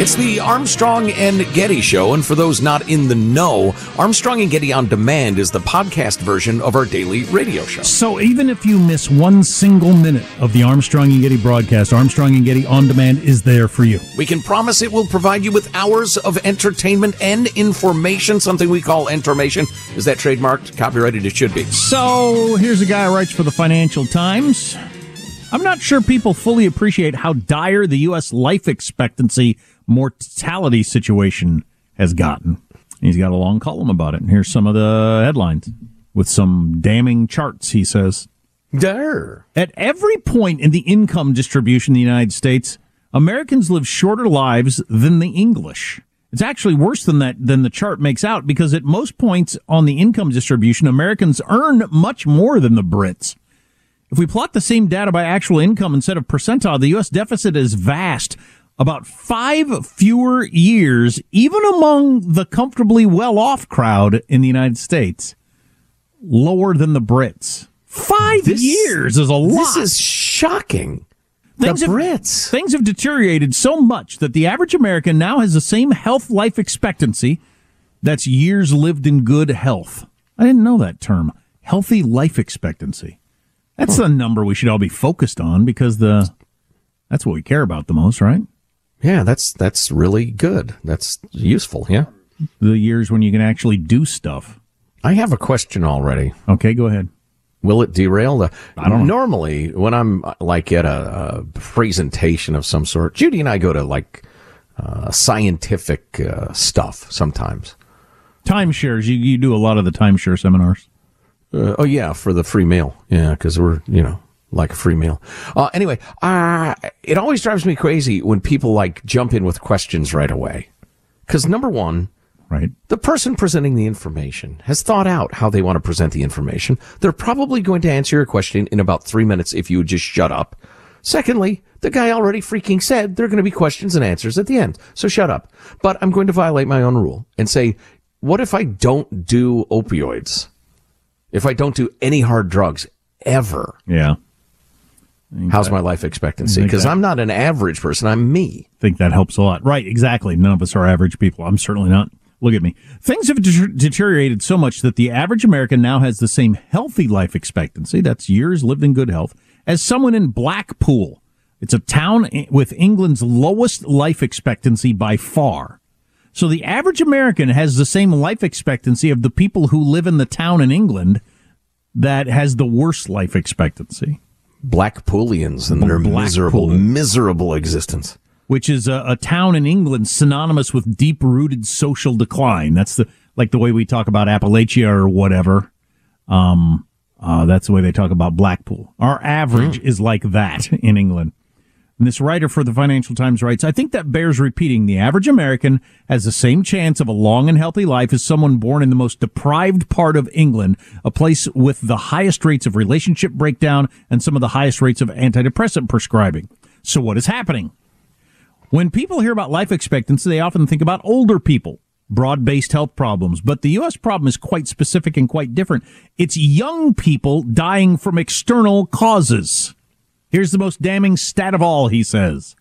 It's the Armstrong and Getty Show, and for those not in the know, Armstrong and Getty on Demand is the podcast version of our daily radio show. So even if you miss one single minute of the Armstrong and Getty broadcast, Armstrong and Getty on Demand is there for you. We can promise it will provide you with hours of entertainment and information, something we call information. Is that trademarked, copyrighted? It should be. So here's a guy who writes for the Financial Times. I'm not sure people fully appreciate how dire the U.S. life expectancy mortality situation has gotten. He's got a long column about it. And here's some of the headlines with some damning charts, he says. There. At every point in the income distribution in the United States, Americans live shorter lives than the English. It's actually worse than that than the chart makes out because at most points on the income distribution, Americans earn much more than the Brits. If we plot the same data by actual income instead of percentile, the U.S. deficit is vast about five fewer years, even among the comfortably well off crowd in the United States, lower than the Brits. Five This- years is a lot. This is shocking. Things the have- Brits. Things have deteriorated so much that the average American now has the same health life expectancy that's years lived in good health. I didn't know that term. Healthy life expectancy. That's the number we should all be focused on because the that's what we care about the most, right? Yeah, that's that's really good. That's useful. Yeah. The years when you can actually do stuff. I have a question already. Okay, go ahead. Will it derail the? I don't know. Normally, when I'm uh, like at a, a presentation of some sort, Judy and I go to like uh, scientific uh, stuff sometimes. Timeshares. You you do a lot of the timeshare seminars. Uh, oh yeah, for the free meal. Yeah, because we're you know like a free meal. Uh, anyway, uh, it always drives me crazy when people like jump in with questions right away. Because number one, Right. the person presenting the information has thought out how they want to present the information. They're probably going to answer your question in about three minutes if you would just shut up. Secondly, the guy already freaking said there are going to be questions and answers at the end. So shut up. But I'm going to violate my own rule and say, what if I don't do opioids? If I don't do any hard drugs ever? Yeah. How's my life expectancy? Because I'm not an average person. I'm me. I think that helps a lot. Right, exactly. None of us are average people. I'm certainly not. Look at me. Things have de- deteriorated so much that the average American now has the same healthy life expectancy, that's years lived in good health, as someone in Blackpool. It's a town with England's lowest life expectancy by far. So the average American has the same life expectancy of the people who live in the town in England that has the worst life expectancy. Blackpoolians and their Blackpool. miserable, miserable existence. which is a, a town in England synonymous with deep rooted social decline. That's the like the way we talk about Appalachia or whatever. Um, uh, that's the way they talk about Blackpool. Our average is like that in England. And this writer for the Financial Times writes, I think that bears repeating. The average American has the same chance of a long and healthy life as someone born in the most deprived part of England, a place with the highest rates of relationship breakdown and some of the highest rates of antidepressant prescribing. So what is happening? When people hear about life expectancy, they often think about older people, broad based health problems. But the U.S. problem is quite specific and quite different. It's young people dying from external causes. Here's the most damning stat of all, he says.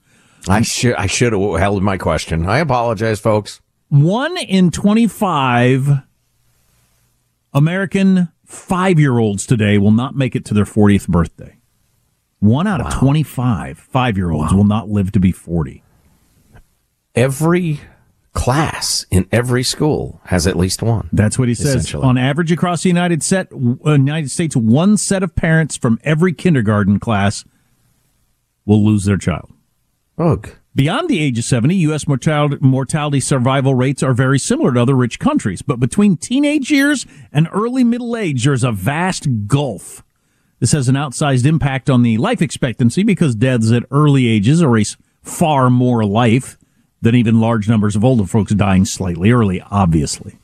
I should I should have held my question. I apologize, folks. One in 25 American five year olds today will not make it to their 40th birthday. One out of 25 five year olds will not live to be 40. Every class in every school has at least one. That's what he says. On average, across the United, set, uh, United States, one set of parents from every kindergarten class will lose their child. Ugh. Beyond the age of 70, U.S. mortality, mortality survival rates are very similar to other rich countries. But between teenage years and early middle age, there's a vast gulf. This has an outsized impact on the life expectancy because deaths at early ages erase far more life than even large numbers of older folks dying slightly early, obviously.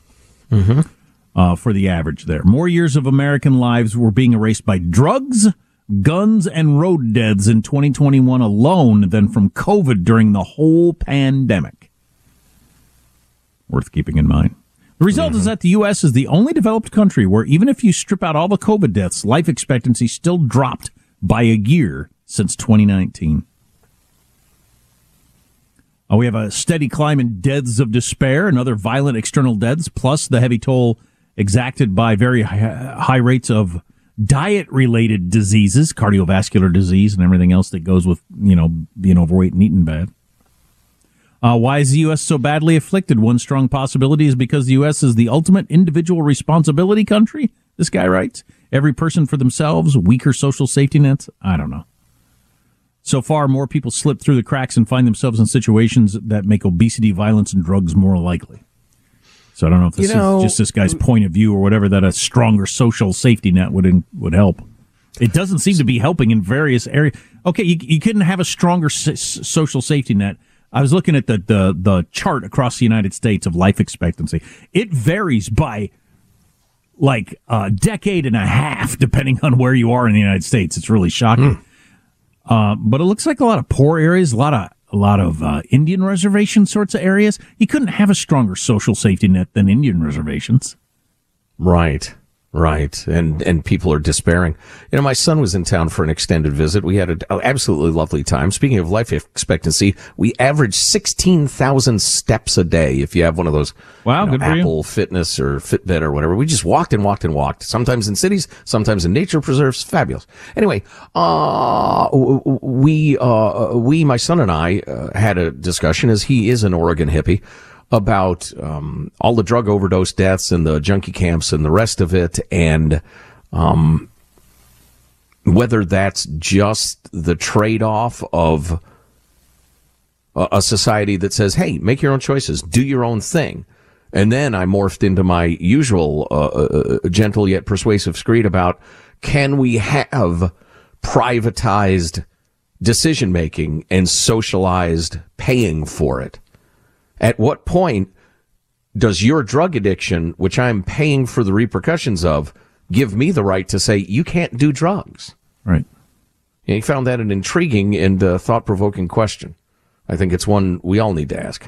Uh, for the average there. More years of American lives were being erased by drugs, guns, and road deaths in 2021 alone than from COVID during the whole pandemic. Worth keeping in mind. The result is that the U.S. is the only developed country where even if you strip out all the COVID deaths, life expectancy still dropped by a year since 2019. Uh, we have a steady climb in deaths of despair and other violent external deaths, plus the heavy toll exacted by very high rates of diet related diseases, cardiovascular disease, and everything else that goes with, you know, being overweight and eating bad. Uh, why is the U.S. so badly afflicted? One strong possibility is because the U.S. is the ultimate individual responsibility country, this guy writes. Every person for themselves, weaker social safety nets. I don't know. So far, more people slip through the cracks and find themselves in situations that make obesity, violence, and drugs more likely. So I don't know if this You know- is just this guy's point of view or whatever that a stronger social safety net would would help. It doesn't seem to be helping in various areas. Okay, you, you couldn't have a stronger s- social safety net. I was looking at the, the the chart across the United States of life expectancy. It varies by like a decade and a half, depending on where you are in the United States. It's really shocking. Uh, but it looks like a lot of poor areas, a lot of a lot of uh, Indian reservation sorts of areas. You couldn't have a stronger social safety net than Indian reservations. Right. Right. And and people are despairing. You know, my son was in town for an extended visit. We had an absolutely lovely time. Speaking of life expectancy, we averaged 16,000 steps a day if you have one of those Wow, you know, good for you. Apple Fitness or Fitbit or whatever. We just walked and walked and walked. Sometimes in cities, sometimes in nature preserves. Fabulous. Anyway, uh we uh we my son and I uh, had a discussion as he is an Oregon hippie about um, all the drug overdose deaths and the junkie camps and the rest of it, and um, whether that's just the trade off of a, a society that says, hey, make your own choices, do your own thing. And then I morphed into my usual uh, uh, gentle yet persuasive screed about can we have privatized decision making and socialized paying for it? At what point does your drug addiction, which I'm paying for the repercussions of, give me the right to say you can't do drugs? Right. And he found that an intriguing and uh, thought provoking question. I think it's one we all need to ask.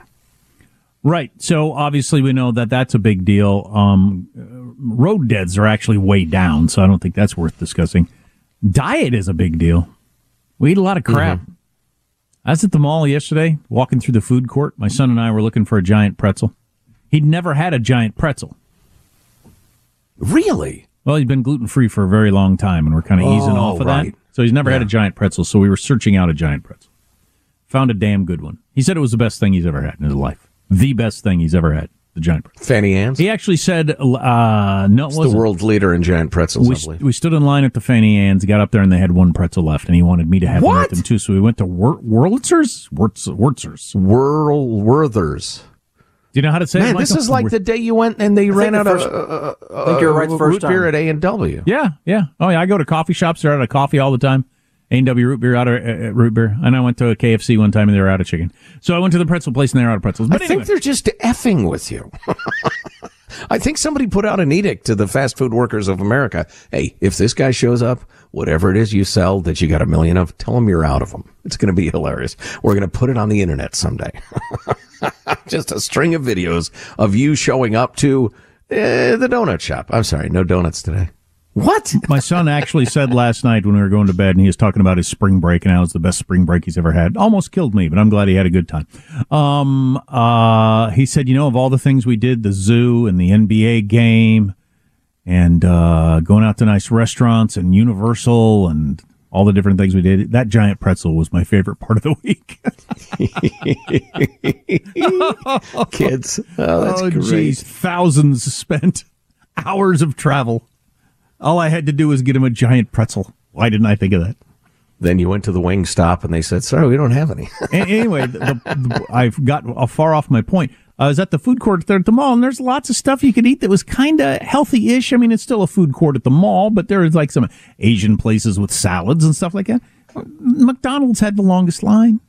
Right. So obviously we know that that's a big deal. Um, road deaths are actually way down, so I don't think that's worth discussing. Diet is a big deal. We eat a lot of crap. I was at the mall yesterday, walking through the food court. My son and I were looking for a giant pretzel. He'd never had a giant pretzel. Really? Well, he's been gluten free for a very long time, and we're kind of easing Oh, off of right. that. So he's never had a giant pretzel. So we were searching out a giant pretzel. Found a damn good one. He said it was the best thing he's ever had in his life. The best thing he's ever had. The giant pretzel. Auntie Anne's? He actually said, uh, no, it It's the wasn't. world leader in giant pretzels, we, I believe. we stood in line at the Auntie Anne's, got up there, and they had one pretzel left, and he wanted me to have one with him too. So we went to Wur- Wurlitzer's. Wurz- Wurzers. Whirl Werthers. Do you know how to say it? Man, this is like the day you went and they ran out the first- of uh, I think you're right the uh, first root time. beer at A and W. Yeah, yeah. Oh, yeah. I go to coffee shops. They're out of coffee all the time. A&W root beer, out of uh, uh, root beer. And I went to a KFC one time and they were out of chicken. So I went to the pretzel place and they were out of pretzels. I But think they're just effing with you. I think somebody put out an edict to the fast food workers of America. Hey, if this guy shows up, whatever it is you sell that you got a million of, tell him you're out of them. It's going to be hilarious. We're going to put it on the internet someday. just a string of videos of you showing up to uh, the donut shop. I'm sorry, no donuts today. What? my son actually said last night when we were going to bed and he was talking about his spring break and how it was the best spring break he's ever had. Almost killed me, but I'm glad he had a good time. Um, uh, he said, you know, of all the things we did, the zoo and the NBA game and, uh, going out to nice restaurants and Universal and all the different things we did, that giant pretzel was my favorite part of the week. Kids. Oh, that's oh, great. geez, thousands spent, hours of travel. All I had to do was get him a giant pretzel. Why didn't I think of that? Then you went to the wing stop and they said, sorry, we don't have any. Anyway, the, the, I've got far off my point. I was at the food court there at the mall, and there's lots of stuff you could eat that was kind of healthy-ish. I mean, it's still a food court at the mall, but there is like some Asian places with salads and stuff like that. McDonald's had the longest line.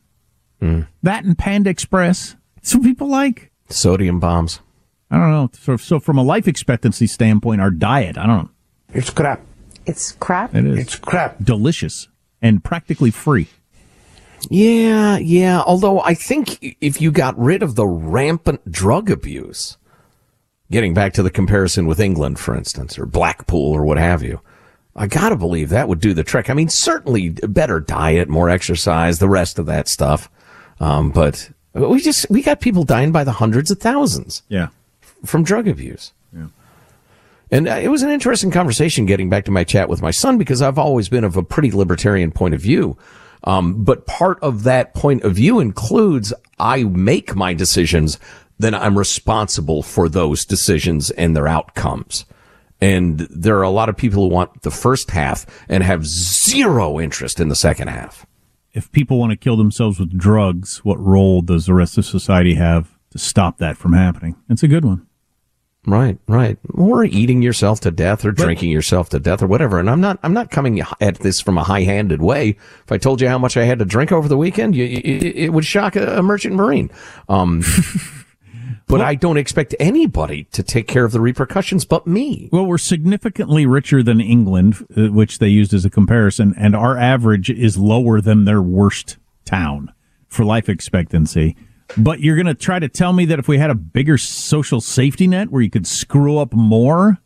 Hmm. That and Panda Express. What people like. Sodium bombs. I don't know. So, so from a life expectancy standpoint, our diet, I don't know. It's crap. It's crap. It is It's crap. delicious and practically free. Yeah, yeah. Although I think if you got rid of the rampant drug abuse, getting back to the comparison with England, for instance, or Blackpool or what have you, I gotta believe that would do the trick. I mean, certainly better diet, more exercise, the rest of that stuff. Um, but we just, we got people dying by the hundreds of thousands Yeah. from drug abuse. And uh, it was an interesting conversation getting back to my chat with my son because I've always been of a pretty libertarian point of view. Um, but part of that point of view includes I make my decisions, then I'm responsible for those decisions and their outcomes. And there are a lot of people who want the first half and have zero interest in the second half. if people want to kill themselves with drugs, what role does the rest of society have to stop that from happening? It's a good one. Right, right. Or eating yourself to death or drinking yourself to death or whatever. And I'm not, I'm not coming at this from a high-handed way. If I told you how much I had to drink over the weekend, you, it, it would shock a, a merchant marine. Um, but I don't expect anybody to take care of the repercussions but me. Well, we're significantly richer than England, uh, which they used as a comparison, and our average is lower than their worst town for life expectancy. But you're going to try to tell me that if we had a bigger social safety net where you could screw up more,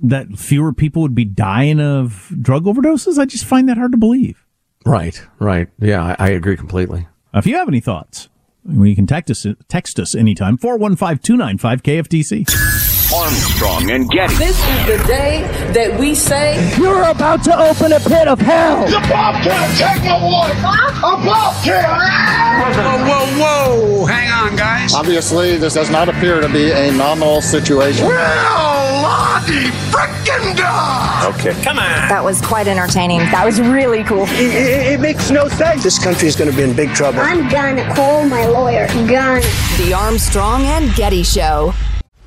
that fewer people would be dying of drug overdoses? I just find that hard to believe. Right, right. Yeah, I, I agree completely. If you have any thoughts, you can text us, text us anytime, 415-295-KFTC. Armstrong and Getty. This is the day that we say You're about to open a pit of hell. The Bobcat, take my wife. A Bobcat. Whoa, whoa, whoa. Hang on, guys. Obviously, this does not appear to be a nominal situation. Well, Lottie frickin' dog. Okay. Come on. That was quite entertaining. That was really cool. It, it- it makes no sense. This country is going to be in big trouble. I'm gonna call my lawyer. Gonna. The Armstrong and Getty Show.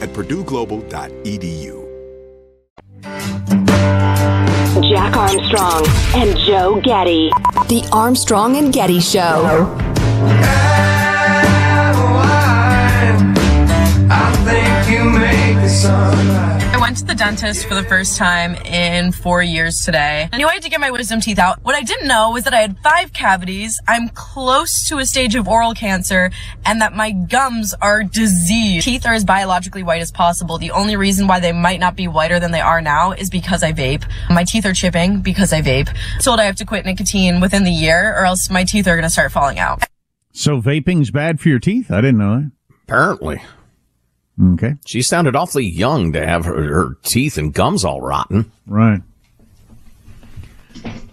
at purdueglobal.edu. Jack Armstrong and Joe Getty. The Armstrong and Getty Show. I went to the dentist for the first time in four years today. I knew I had to get my wisdom teeth out. What I didn't know was that I had five cavities, I'm close to a stage of oral cancer, and that my gums are diseased. Teeth are as biologically white as possible. The only reason why they might not be whiter than they are now is because I vape. My teeth are chipping because I vape. Told I have to quit nicotine within the year or else my teeth are going to start falling out. So vaping's bad for your teeth? I didn't know that. Apparently. Okay. She sounded awfully young to have her, her teeth and gums all rotten. Right.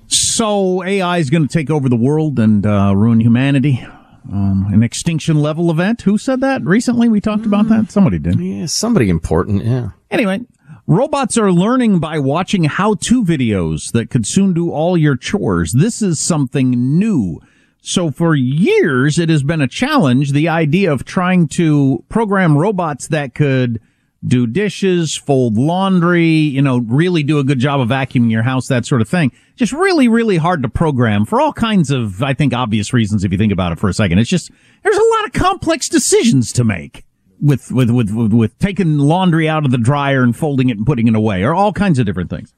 So AI is going to take over the world and uh, ruin humanity. Um, an extinction level event. Who said that recently? We talked about that. Somebody did. Yeah, somebody important. Yeah. Anyway, robots are learning by watching how-to videos that could soon do all your chores. This is something new. So for years, it has been a challenge. The idea of trying to program robots that could do dishes, fold laundry, you know, really do a good job of vacuuming your house, that sort of thing. Just really, really hard to program for all kinds of, I think, obvious reasons if you think about it for a second. It's just, there's a lot of complex decisions to make with, with, with, with, with taking laundry out of the dryer and folding it and putting it away or all kinds of different things.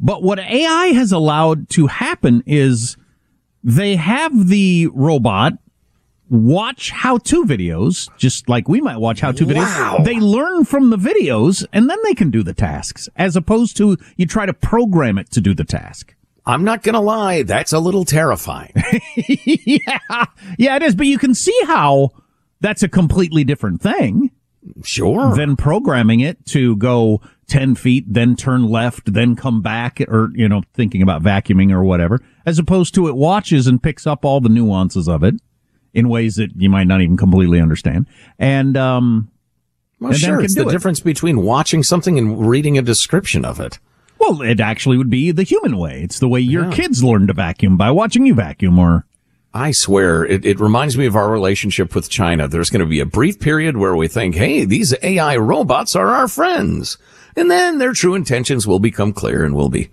But what AI has allowed to happen is they have the robot watch how-to videos, just like we might watch how-to Wow. videos. They learn from the videos and then they can do the tasks as opposed to you try to program it to do the task. I'm not going to lie. That's a little terrifying. yeah. Yeah, it is. But you can see how that's a completely different thing. Sure. Than programming it to go 10 feet, then turn left, then come back, or, you know, thinking about vacuuming or whatever, as opposed to it watches and picks up all the nuances of it in ways that you might not even completely understand. And, um, Well, and sure. It's the it. difference between watching something and reading a description of it. Well, it actually would be the human way. It's the way your Yeah. kids learn to vacuum by watching you vacuum or, I swear, it, it reminds me of our relationship with China. There's going to be a brief period where we think, hey, these AI robots are our friends. And then their true intentions will become clear and we'll be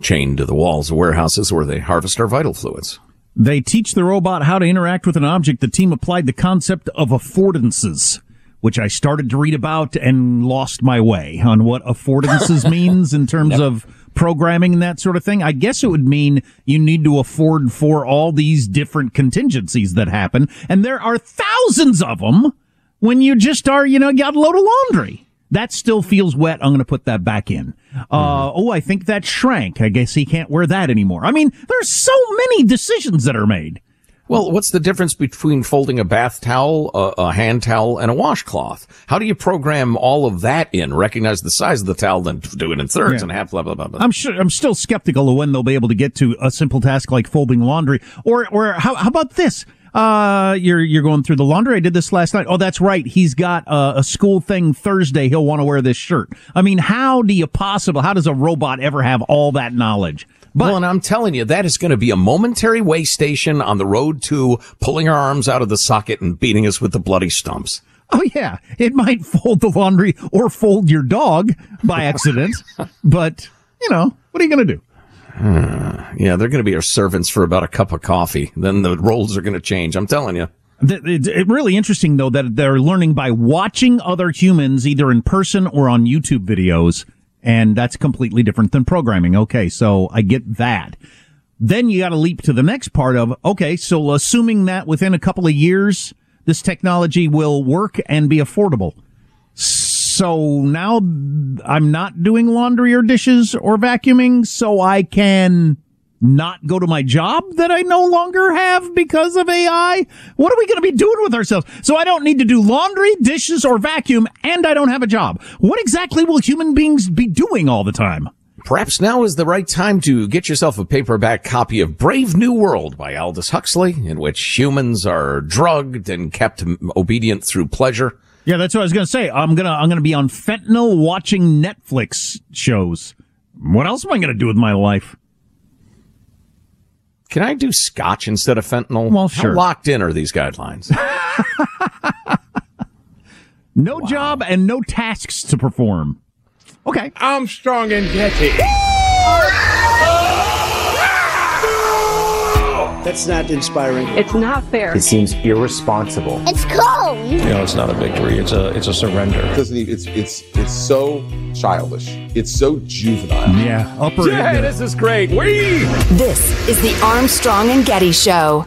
chained to the walls of warehouses where they harvest our vital fluids. They teach the robot how to interact with an object. The team applied the concept of affordances, which I started to read about and lost my way on what affordances means in terms of programming and that sort of thing. I guess it would mean you need to afford for all these different contingencies that happen. And there are thousands of them when you just are, you know, got a load of laundry. That still feels wet. I'm going to put that back in. Uh, oh, I think that shrank. I guess he can't wear that anymore. I mean, there's so many decisions that are made. Well, what's the difference between folding a bath towel, a, a, hand towel, and a washcloth? How do you program all of that in? Recognize the size of the towel, then do it in thirds yeah. and half. Blah blah blah. blah. I'm sure. I'm still skeptical of when they'll be able to get to a simple task like folding laundry. Or, or how, how about this? Uh, you're you're going through the laundry. I did this last night. Oh, that's right. He's got a, a school thing Thursday. He'll want to wear this shirt. I mean, how do you possible? How does a robot ever have all that knowledge? But, well, and I'm telling you, that is going to be a momentary way station on the road to pulling our arms out of the socket and beating us with the bloody stumps. Oh yeah, it might fold the laundry or fold your dog by accident, but you know, what are you going to do? Yeah, they're going to be our servants for about a cup of coffee. Then the roles are going to change. I'm telling you. It's really interesting though that they're learning by watching other humans either in person or on YouTube videos and that's completely different than programming. Okay, so I get that. Then you got to leap to the next part of, okay, so assuming that within a couple of years, this technology will work and be affordable. Now I'm not doing laundry or dishes or vacuuming, so I can not go to my job that I no longer have because of AI? What are we going to be doing with ourselves? So I don't need to do laundry, dishes, or vacuum, and I don't have a job. What exactly will human beings be doing all the time? Perhaps now is the right time to get yourself a paperback copy of Brave New World by Aldous Huxley, in which humans are drugged and kept obedient through pleasure. Yeah, that's what I was going to say. I'm going to I'm going to be on fentanyl watching Netflix shows. What else am I going to do with my life? Can I do scotch instead of fentanyl? Well, sure. How locked in are these guidelines? no wow. job and no tasks to perform. Okay. Armstrong and Getty. That's not inspiring. It's not fair. It seems irresponsible. It's cold. You know, it's not a victory. It's a it's a surrender. It doesn't even, it's it's it's so childish. It's so juvenile. Yeah, upper. Yeah, this is great. Wee. This is the Armstrong and Getty Show.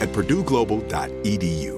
at purdueglobal.edu.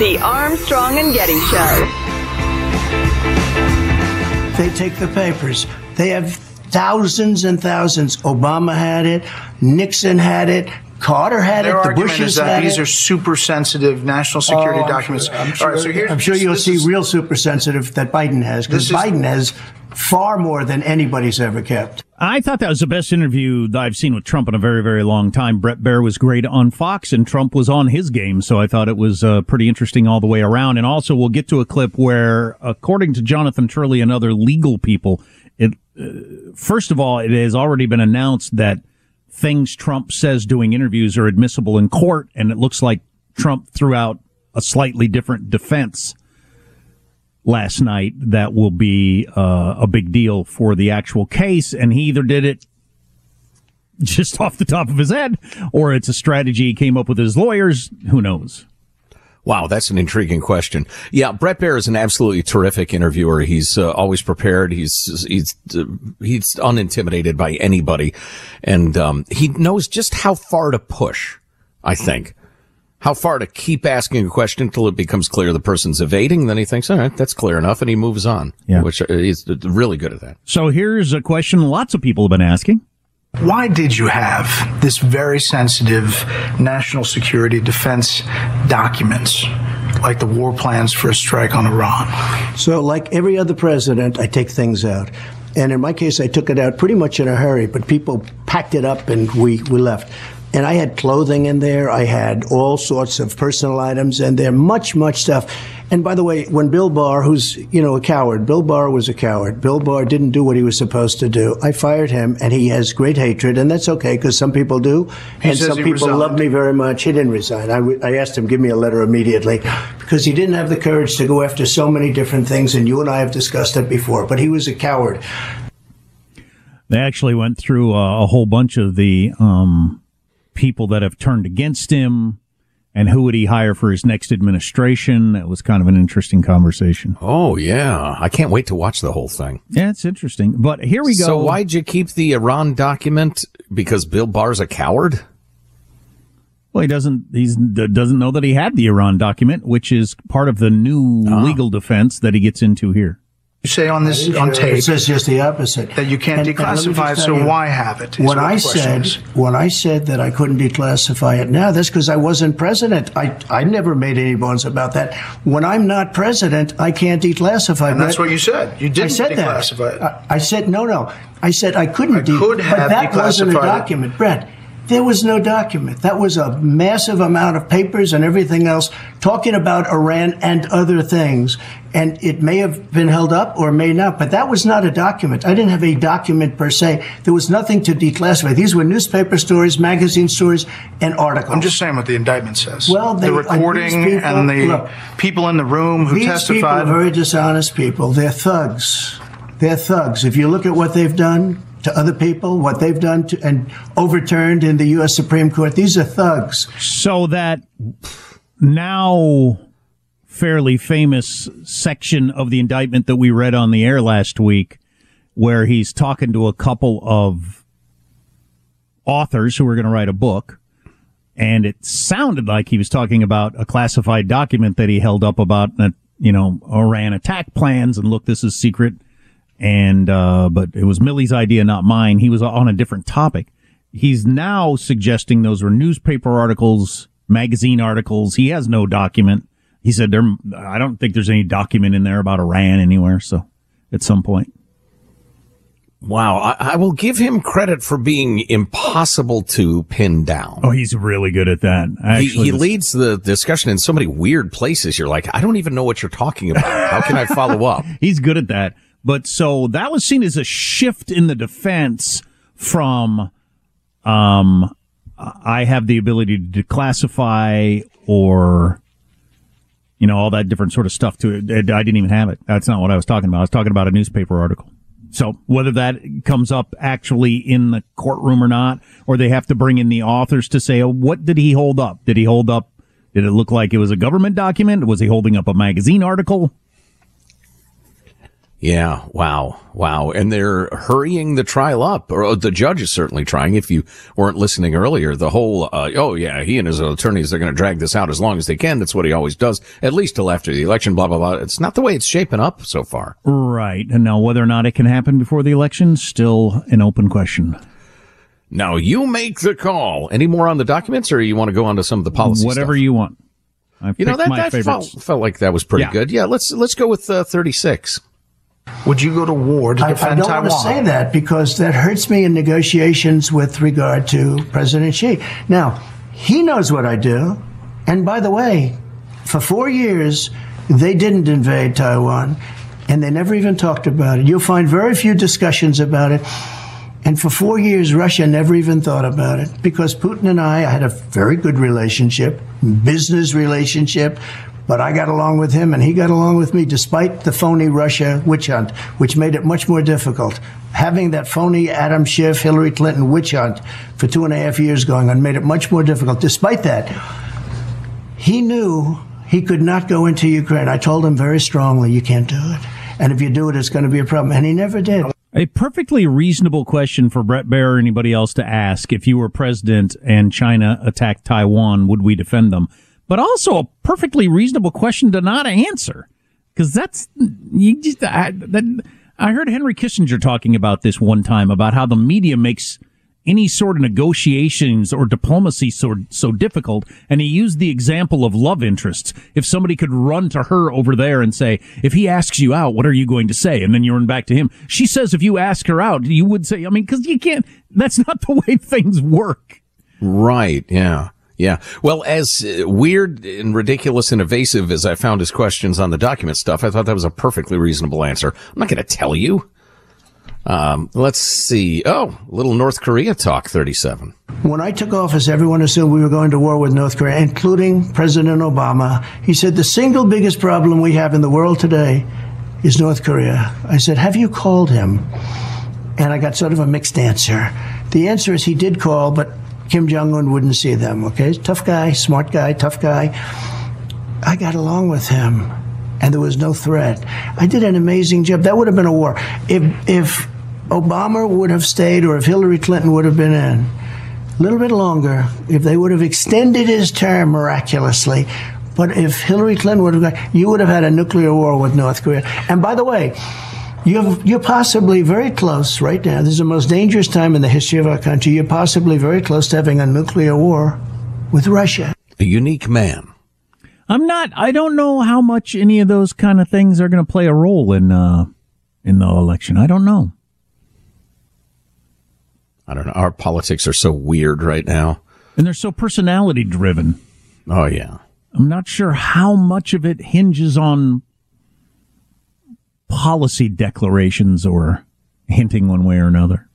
The Armstrong and Getty Show. They take the papers. They have thousands and thousands. Obama had it. Nixon had it. Carter had Their it. The Bushes is that had these it. are super sensitive national security Oh, I'm documents. Sure, I'm sure, All right, so here's, I'm sure you'll see is- real super sensitive that Biden has because This is- Biden has far more than anybody's ever kept. I thought that was the best interview that I've seen with Trump in a very, very long time. Bret Baier was great on Fox, and Trump was on his game, so I thought it was uh, pretty interesting all the way around. And also, we'll get to a clip where, according to Jonathan Turley and other legal people, it uh, first of all, it has already been announced that things Trump says doing interviews are admissible in court, and it looks like Trump threw out a slightly different defense last night that will be uh, a big deal for the actual case. And he either did it just off the top of his head or it's a strategy he came up with his lawyers. Who knows? Wow, that's an intriguing question. Yeah, Bret Baier is an absolutely terrific interviewer. He's uh, always prepared. He's he's uh, he's unintimidated by anybody, and um, he knows just how far to push. I think how far to keep asking a question until it becomes clear the person's evading. Then he thinks, all right, that's clear enough, and he moves on. Yeah. which uh, he's really good at that. So here's a question lots of people have been asking. Why did you have this very sensitive national security defense documents, like the war plans for a strike on Iran? So, like every other president, I take things out. And in my case, I took it out pretty much in a hurry, but people packed it up and we, we left. And I had clothing in there. I had all sorts of personal items in there, much, much stuff. And by the way, when Bill Barr, who's, you know, a coward, Bill Barr was a coward. Bill Barr didn't do what he was supposed to do. I fired him and he has great hatred and that's okay because some people do. He and some people resigned. love me very much. He didn't resign. I, w- I asked him, give me a letter immediately because he didn't have the courage to go after so many different things. And you and I have discussed it before, but he was a coward. They actually went through a, a whole bunch of the um, people that have turned against him and who would he hire for his next administration. That was kind of an interesting conversation. Oh yeah, I can't wait to watch the whole thing. Yeah, it's interesting. But here we go. So why'd you keep the Iran document? Because Bill Barr's a coward. Well, he doesn't. He's doesn't know that he had the Iran document, which is part of the new Ah. legal defense that he gets into here. You say on this on It tape says just the opposite. that you can't And- and let me just declassify it, tell so you, why have it? is When what I the question said is. when I said that I couldn't declassify it now, that's because I wasn't president. I I never made any bones about that. When I'm not president, I can't declassify. And that's what you said. You I didn't said declassify it. that. I, I said no, no. I said I couldn't. I could but have that wasn't a declassified it. document, Brett. There was no document. That was a massive amount of papers and everything else talking about Iran and other things. And it may have been held up or may not, but that was not a document. I didn't have a document per se. There was nothing to declassify. These were newspaper stories, magazine stories, and articles. I'm just saying what the indictment says. Well, they- the uh, recording these people- and the look, people in the room who testified. These people are very dishonest people. They're thugs. They're thugs. If you look at what they've done to other people, what they've done to, and overturned in the U.S. Supreme Court, these are thugs. So that now fairly famous section of the indictment that we read on the air last week, where he's talking to a couple of authors who are going to write a book. And it sounded like he was talking about a classified document that he held up about, you know, Iran attack plans. And look, this is secret. And, uh, but it was Milley's idea, not mine. He was on a different topic. He's now suggesting those were newspaper articles, magazine articles. He has no document. He said there, I don't think there's any document in there about Iran anywhere. So at some point. Wow, I, I will give him credit for being impossible to pin down. Oh, he's really good at that. Actually, he, he this- leads the discussion in so many weird places. You're like, I don't even know what you're talking about. How can I follow up? He's good at that. But so that was seen as a shift in the defense from, um, I have the ability to declassify or you know, all that different sort of stuff to it. I didn't even have it. That's not what I was talking about. I was talking about a newspaper article. So whether that comes up actually in the courtroom or not, or they have to bring in the authors to say, oh, what did he hold up? Did he hold up? Did it look like it was a government document? Was he holding up a magazine article? Yeah. Wow. Wow. And they're hurrying the trial up, or the judge is certainly trying. If you weren't listening earlier, the whole, uh, oh yeah, he and his attorneys, they're going to drag this out as long as they can. That's what he always does, at least till after the election, blah, blah, blah. It's not the way it's shaping up so far. Right. And now whether or not it can happen before the election, still an open question. Now you make the call. Any more on the documents or you want to go on to some of the policy Whatever stuff? you want. I've You know, picked that, my that felt, felt like that was pretty Yeah. good. Yeah. Let's, let's go with, uh, 36. Would you go to war to defend I, I don't Taiwan? want to say that because that hurts me in negotiations with regard to President Xi. Now, he knows what I do. And by the way, for four years, they didn't invade Taiwan, and they never even talked about it. You'll find very few discussions about it. And for four years, Russia never even thought about it because Putin and I had a very good relationship, business relationship. But I got along with him and he got along with me despite the phony Russia witch hunt, which made it much more difficult. Having that phony Adam Schiff, Hillary Clinton witch hunt for two and a half years going on made it much more difficult. Despite that, he knew he could not go into Ukraine. I told him very strongly, you can't do it. And if you do it, it's going to be a problem. And he never did. A perfectly reasonable question for Bret Baier or anybody else to ask. If you were president and China attacked Taiwan, would we defend them? But also a perfectly reasonable question to not answer. Cause that's, you just, I, that, I heard Henry Kissinger talking about this one time about how the media makes any sort of negotiations or diplomacy so, so difficult. And he used the example of love interests. If somebody could run to her over there and say, if he asks you out, what are you going to say? And then you run back to him. She says, if you ask her out, you would say, I mean, cause you can't, that's not the way things work. Right. Yeah. Yeah. Well, as uh, weird and ridiculous and evasive as I found his questions on the document stuff, I thought that was a perfectly reasonable answer. I'm not going to tell you. Um, let's see. Oh, little North Korea talk 37. When I took office, everyone assumed we were going to war with North Korea, including President Obama. He said the single biggest problem we have in the world today is North Korea. I said, Have you called him? And I got sort of a mixed answer. The answer is he did call, but Kim Jong un wouldn't see them, okay? Tough guy, smart guy, tough guy. I got along with him, and there was no threat. I did an amazing job. That would have been a war. If, if Obama would have stayed, or if Hillary Clinton would have been in, a little bit longer, if they would have extended his term miraculously, but if Hillary Clinton would have you would have had a nuclear war with North Korea. And by the way, you're, you're possibly very close right now. This is the most dangerous time in the history of our country. You're possibly very close to having a nuclear war with Russia. A unique man. I'm not, I don't know how much any of those kind of things are going to play a role in, uh, in the election. I don't know. I don't know. Our politics are so weird right now. And they're so personality driven. Oh, yeah. I'm not sure how much of it hinges on policy declarations or hinting one way or another.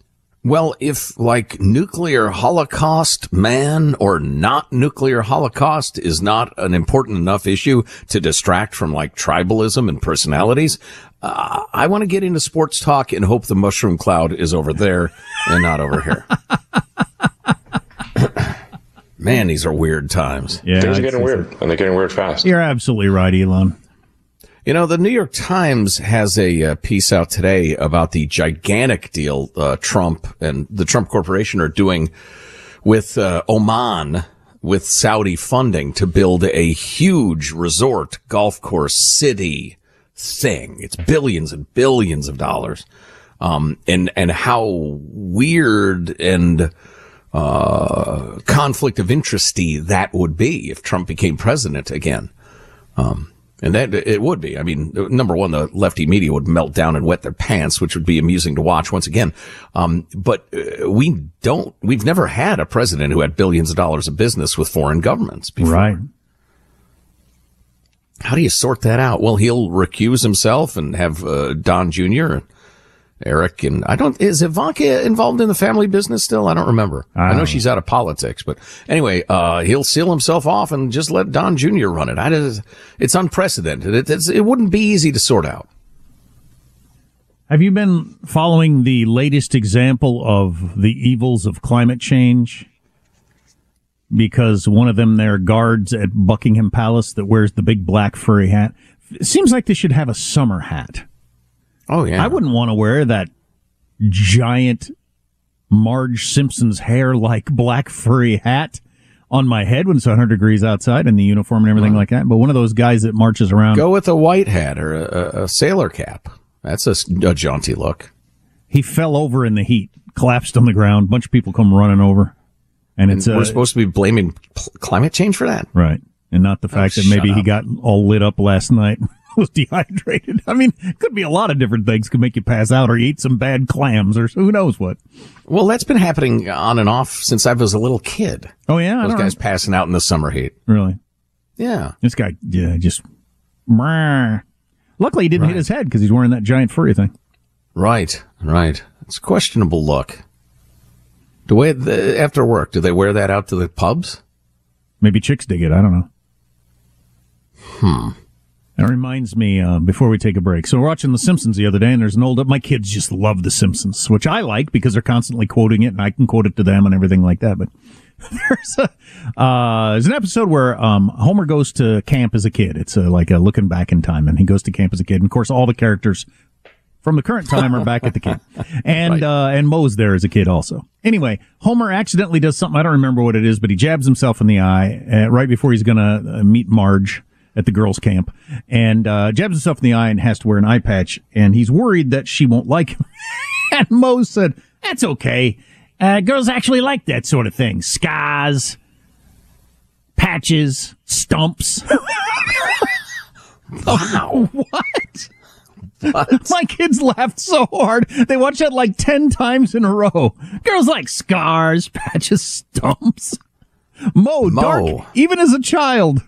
Well, if like nuclear holocaust man or not nuclear holocaust is not an important enough issue to distract from like tribalism and personalities, uh, I want to get into sports talk and hope the mushroom cloud is over there and not over here. Man, these are weird times. Yeah, Things are getting weird, and they're getting weird fast. You're absolutely right, Elon. You know, the New York Times has a uh, piece out today about the gigantic deal uh, Trump and the Trump Corporation are doing with uh, Oman with Saudi funding to build a huge resort, golf course, city thing. It's billions and billions of dollars. Um, and, and how weird and, uh, conflict of interesty that would be if Trump became president again. Um, and that it would be. I mean, number one, the lefty media would melt down and wet their pants, which would be amusing to watch once again. Um, but uh, we don't, we've never had a president who had billions of dollars of business with foreign governments before. Right. How do you sort that out? Well, he'll recuse himself and have uh, Don Jr. Eric and I don't is Ivanka involved in the family business still? I don't remember. I, know she's out of politics, but anyway, uh, he'll seal himself off and just let Don Jr. run it. I just, it's unprecedented. It, it's, it wouldn't be easy to sort out. Have you been following the latest example of the evils of climate change? Because one of them there guards at Buckingham Palace that wears the big black furry hat. It seems like they should have a summer hat. Oh yeah. I wouldn't want to wear that giant Marge Simpson's hair like black furry hat on my head when it's 100 degrees outside and the uniform and everything like that. But one of those guys that marches around. Go with a white hat or a, a sailor cap. That's a, a jaunty look. He fell over in the heat, collapsed on the ground. A bunch of people come running over. And, And it's we're uh, supposed to be blaming climate change for that. Right. And not the fact Oh, that maybe shut he got all lit up last night, was dehydrated. I mean, it could be a lot of different things could make you pass out or you ate some bad clams or who knows what. Well, that's been happening on and off since I was a little kid. Oh yeah, Those guys know. passing out in the summer heat. Really? Yeah. This guy, yeah, just. Luckily, he didn't hit his head because he's wearing that giant furry thing. Right, right. It's a questionable look. Do we, the, after work, do they wear that out to the pubs? Maybe chicks dig it. I don't know. Hmm. That reminds me, uh, before we take a break. So we're watching The Simpsons the other day, and there's an old, my kids just love The Simpsons, which I like because they're constantly quoting it, and I can quote it to them and everything like that. But there's a, uh, there's an episode where, um, Homer goes to camp as a kid. It's uh like a looking back in time, and he goes to camp as a kid. And of course, all the characters from the current time are back at the camp. And, uh, and Moe's there as a kid also. Anyway, Homer accidentally does something. I don't remember what it is, but he jabs himself in the eye uh, right before he's going to uh, meet Marge at the girls' camp and uh, jabs himself in the eye and has to wear an eye patch. And he's worried that she won't like him. and Moe said, That's okay. Uh, girls actually like that sort of thing. Scars, patches, stumps. Wow. what? My kids laughed so hard. They watched that like 10 times in a row. Girls like scars, patches, stumps. Moe, Moe. dark, even as a child.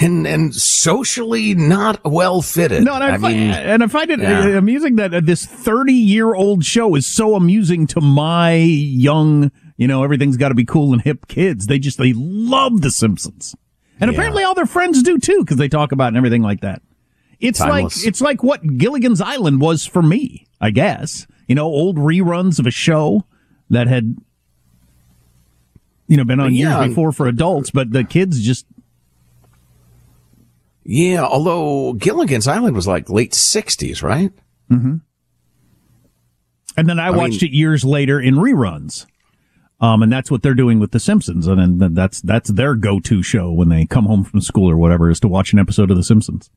And, and socially not well fitted. No, and I, I fi- mean, and I find it yeah. amusing that uh, this 30 year old show is so amusing to my young, you know, everything's got to be cool and hip kids. They just, they love The Simpsons. And apparently all their friends do too, because they talk about it and everything like that. It's Timeless. like, it's like what Gilligan's Island was for me, I guess. You know, old reruns of a show that had, you know, been on Yeah. years before for adults, but the kids just, yeah, although Gilligan's Island was like late 60s, right? Mm-hmm. And then I, I watched mean- it years later in reruns. Um, and that's what they're doing with The Simpsons. And then that's, that's their go-to show when they come home from school or whatever is to watch an episode of The Simpsons.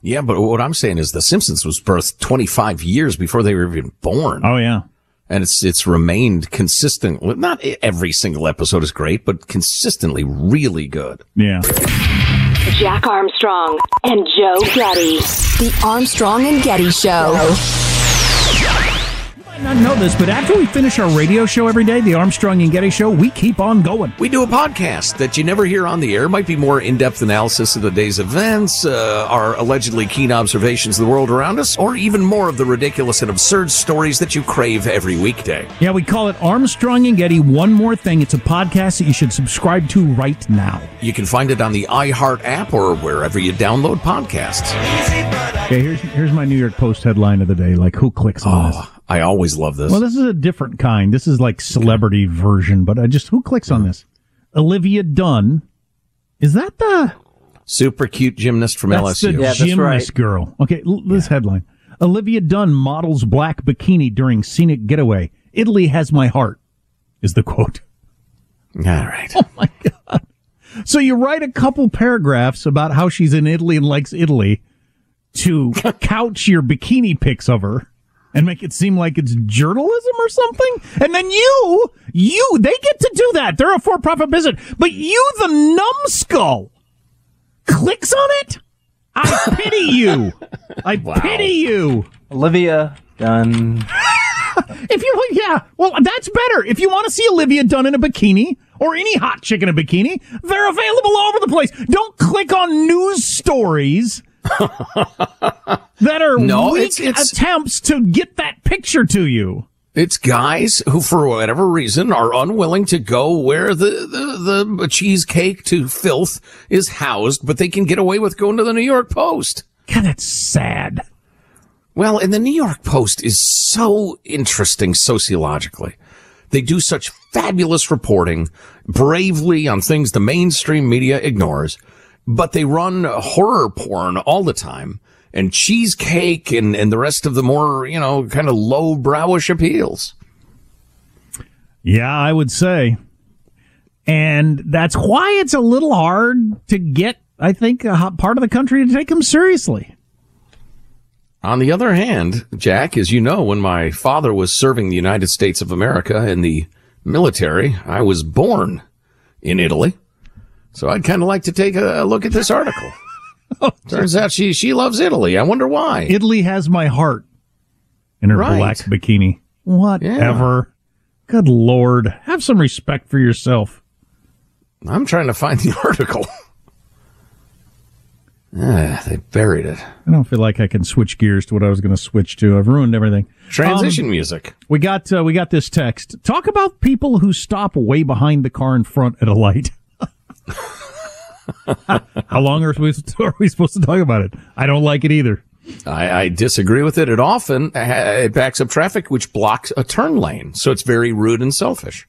Yeah, but what I'm saying is The Simpsons was birthed 25 years before they were even born. Oh, yeah. And it's, it's remained consistent. Not every single episode is great, but consistently really good. Yeah. Jack Armstrong and Joe Getty. The Armstrong and Getty Show. Might not know this, but after we finish our radio show every day, the Armstrong and Getty Show, we keep on going. We do a podcast that you never hear on the air. Might be more in-depth analysis of the day's events, uh, our allegedly keen observations of the world around us, or even more of the ridiculous and absurd stories that you crave every weekday. Yeah, we call it Armstrong and Getty. One more thing, it's a podcast that you should subscribe to right now. You can find it on the iHeart app or wherever you download podcasts. Okay, here's here's my New York Post headline of the day. Like, who clicks on this? I always love this. Well, this is a different kind. This is like celebrity version, but I just who clicks on this? Olivia Dunne. Is that the Super cute gymnast from that's LSU. the gymnast girl? Okay, l- this headline: Olivia Dunne models black bikini during scenic getaway. Italy has my heart. Is the quote. All right. Oh my god! So you write a couple paragraphs about how she's in Italy and likes Italy to couch your bikini pics of her and make it seem like it's journalism or something. And then you, you, they get to do that. They're a for-profit business, but you, the numbskull, clicks on it. I pity you. I pity you. Olivia Dunne. If you, yeah, well, that's better. If you want to see Olivia Dunne in a bikini or any hot chick in a bikini, they're available all over the place. Don't click on news stories that are No, weak it's- it's- attempts to get that picture to you. It's guys who, for whatever reason, are unwilling to go where the, the, the cheesecake to filth is housed, but they can get away with going to the New York Post. God, that's sad. Well, and the New York Post is so interesting sociologically. They do such fabulous reporting bravely on things the mainstream media ignores, but they run horror porn all the time and cheesecake and, and the rest of the more, you know, kind of low browish appeals. Yeah, I would say. And that's why it's a little hard to get, I think, a hot part of the country to take them seriously. On the other hand, Jack, as you know, when my father was serving the United States of America in the military, I was born in Italy. So I'd kind of like to take a look at this article. Turns out she, she loves Italy. I wonder why. Italy has my heart in her Right. black bikini. Whatever. Good Lord. Have some respect for yourself. I'm trying to find the article. Ah, they buried it. I don't feel like I can switch gears to what I was going to switch to. I've ruined everything. Transition Um, music. We got uh, we got this text. Talk about people who stop way behind the car in front at a light. How long are we, are we supposed to talk about it? I don't like it either. I, I disagree with it. It often uh, it backs up traffic, which blocks a turn lane. So it's very rude and selfish.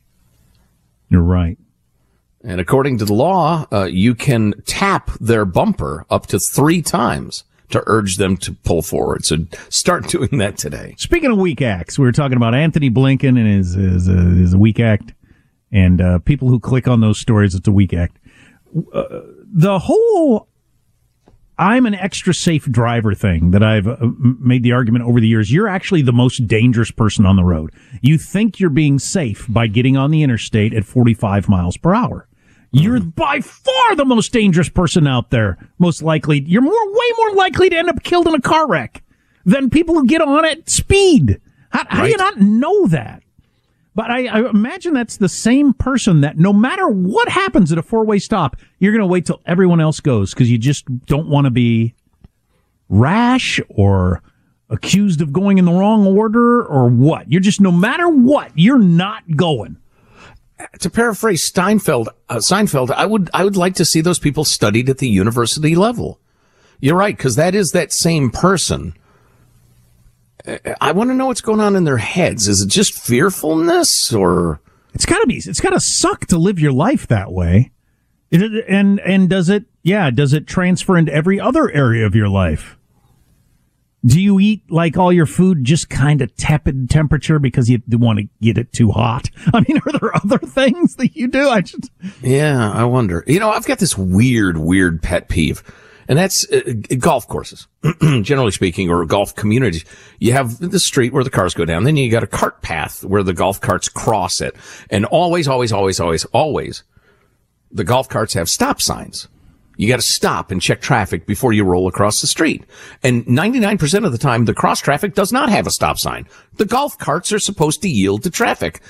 You're right. And according to the law, uh, you can tap their bumper up to three times to urge them to pull forward. So start doing that today. Speaking of weak acts, we were talking about Antony Blinken and his his, uh, his weak act, and uh, people who click on those stories. It's a weak act. Uh, the whole I'm an extra safe driver thing that I've uh, made the argument over the years. You're actually the most dangerous person on the road. You think you're being safe by getting on the interstate at 45 miles per hour. You're by far the most dangerous person out there. Most likely, you're more, way more likely to end up killed in a car wreck than people who get on at speed. How, how do you not know that? But I, I imagine that's the same person that no matter what happens at a four way stop, you're going to wait till everyone else goes because you just don't want to be rash or accused of going in the wrong order or what. You're just, no matter what, you're not going. To paraphrase Steinfeld, uh, Seinfeld, I would I would like to see those people studied at the university level. You're right, because that is that same person. I want to know what's going on in their heads. Is it just fearfulness or? It's gotta be, it's gotta suck to live your life that way. It- and, and does it, yeah, does it transfer into every other area of your life? Do you eat like all your food just kind of tepid temperature because you want to get it too hot? I mean, are there other things that you do? I just, Yeah, I wonder. You know, I've got this weird, weird pet peeve, and that's uh, golf courses, generally speaking, or golf communities. You have the street where the cars go down, then you got a cart path where the golf carts cross it, and always, always, always, always, always, the golf carts have stop signs. You got to stop and check traffic before you roll across the street. And 99% of the time, the cross traffic does not have a stop sign. The golf carts are supposed to yield to traffic.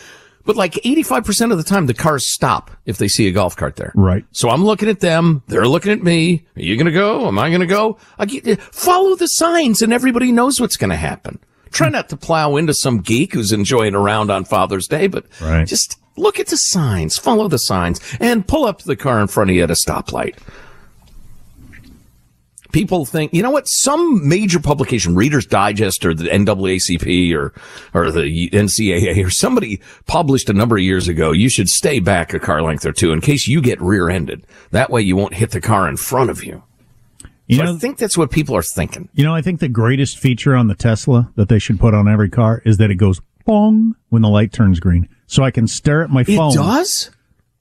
But like 85% of the time, the cars stop if they see a golf cart there. Right. So I'm looking at them. They're looking at me. Are you going to go? Am I going to go? I get, follow the signs and everybody knows what's going to happen. Try not to plow into some geek who's enjoying a round on Father's Day, but Right. just look at the signs, follow the signs, and pull up to the car in front of you at a stoplight people think, you know what? Some major publication, Reader's Digest or the NAACP or, or the NCAA or somebody published a number of years ago, you should stay back a car length or two in case you get rear-ended. That way you won't hit the car in front of you. You so know- I think that's what people are thinking. you know, I think the greatest feature on the Tesla that they should put on every car is that it goes bong when the light turns green. So I can stare at my phone. It does?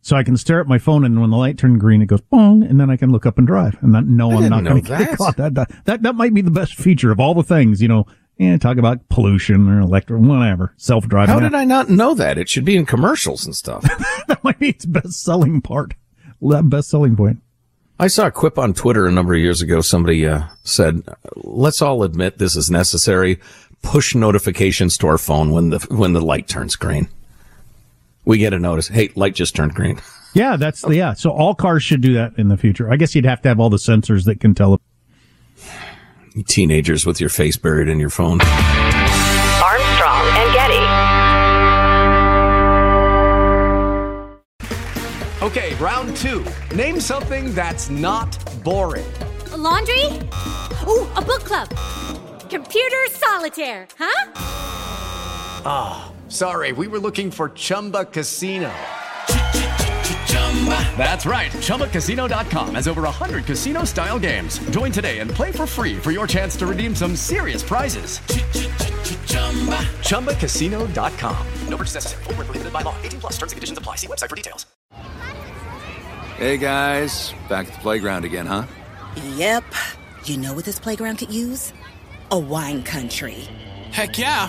So I can stare at my phone, and when the light turns green, it goes bong, and then I can look up and drive, and not, no, I I'm didn't going to get that. caught. That, that that that might be the best feature of all the things, you know. Yeah, talk about pollution or electric, whatever, self driving. How did I not know that? It should be in commercials and stuff. that might be its best selling part, that best selling point. I saw a quip on Twitter a number of years ago. Somebody uh, said, "Let's all admit this is necessary. Push notifications to our phone when the when the light turns green. We get a notice. Hey, light just turned green. Yeah, that's yeah. So all cars should do that in the future. I guess you'd have to have all the sensors that can tell. Teenagers with your face buried in your phone. Armstrong and Getty. Okay, round two. Name something that's not boring. A laundry? Ooh, a book club. Computer solitaire, huh? Ah, oh, sorry, we were looking for Chumba Casino. That's right. ChumbaCasino.com has over 100 casino style games. Join today and play for free for your chance to redeem some serious prizes. ChumbaCasino.com. No purchase necessary. Full prohibited by law. 18 plus terms and conditions apply. See website for details. Hey guys, back at the playground again, huh? Yep. You know what this playground could use? A wine country. Heck yeah,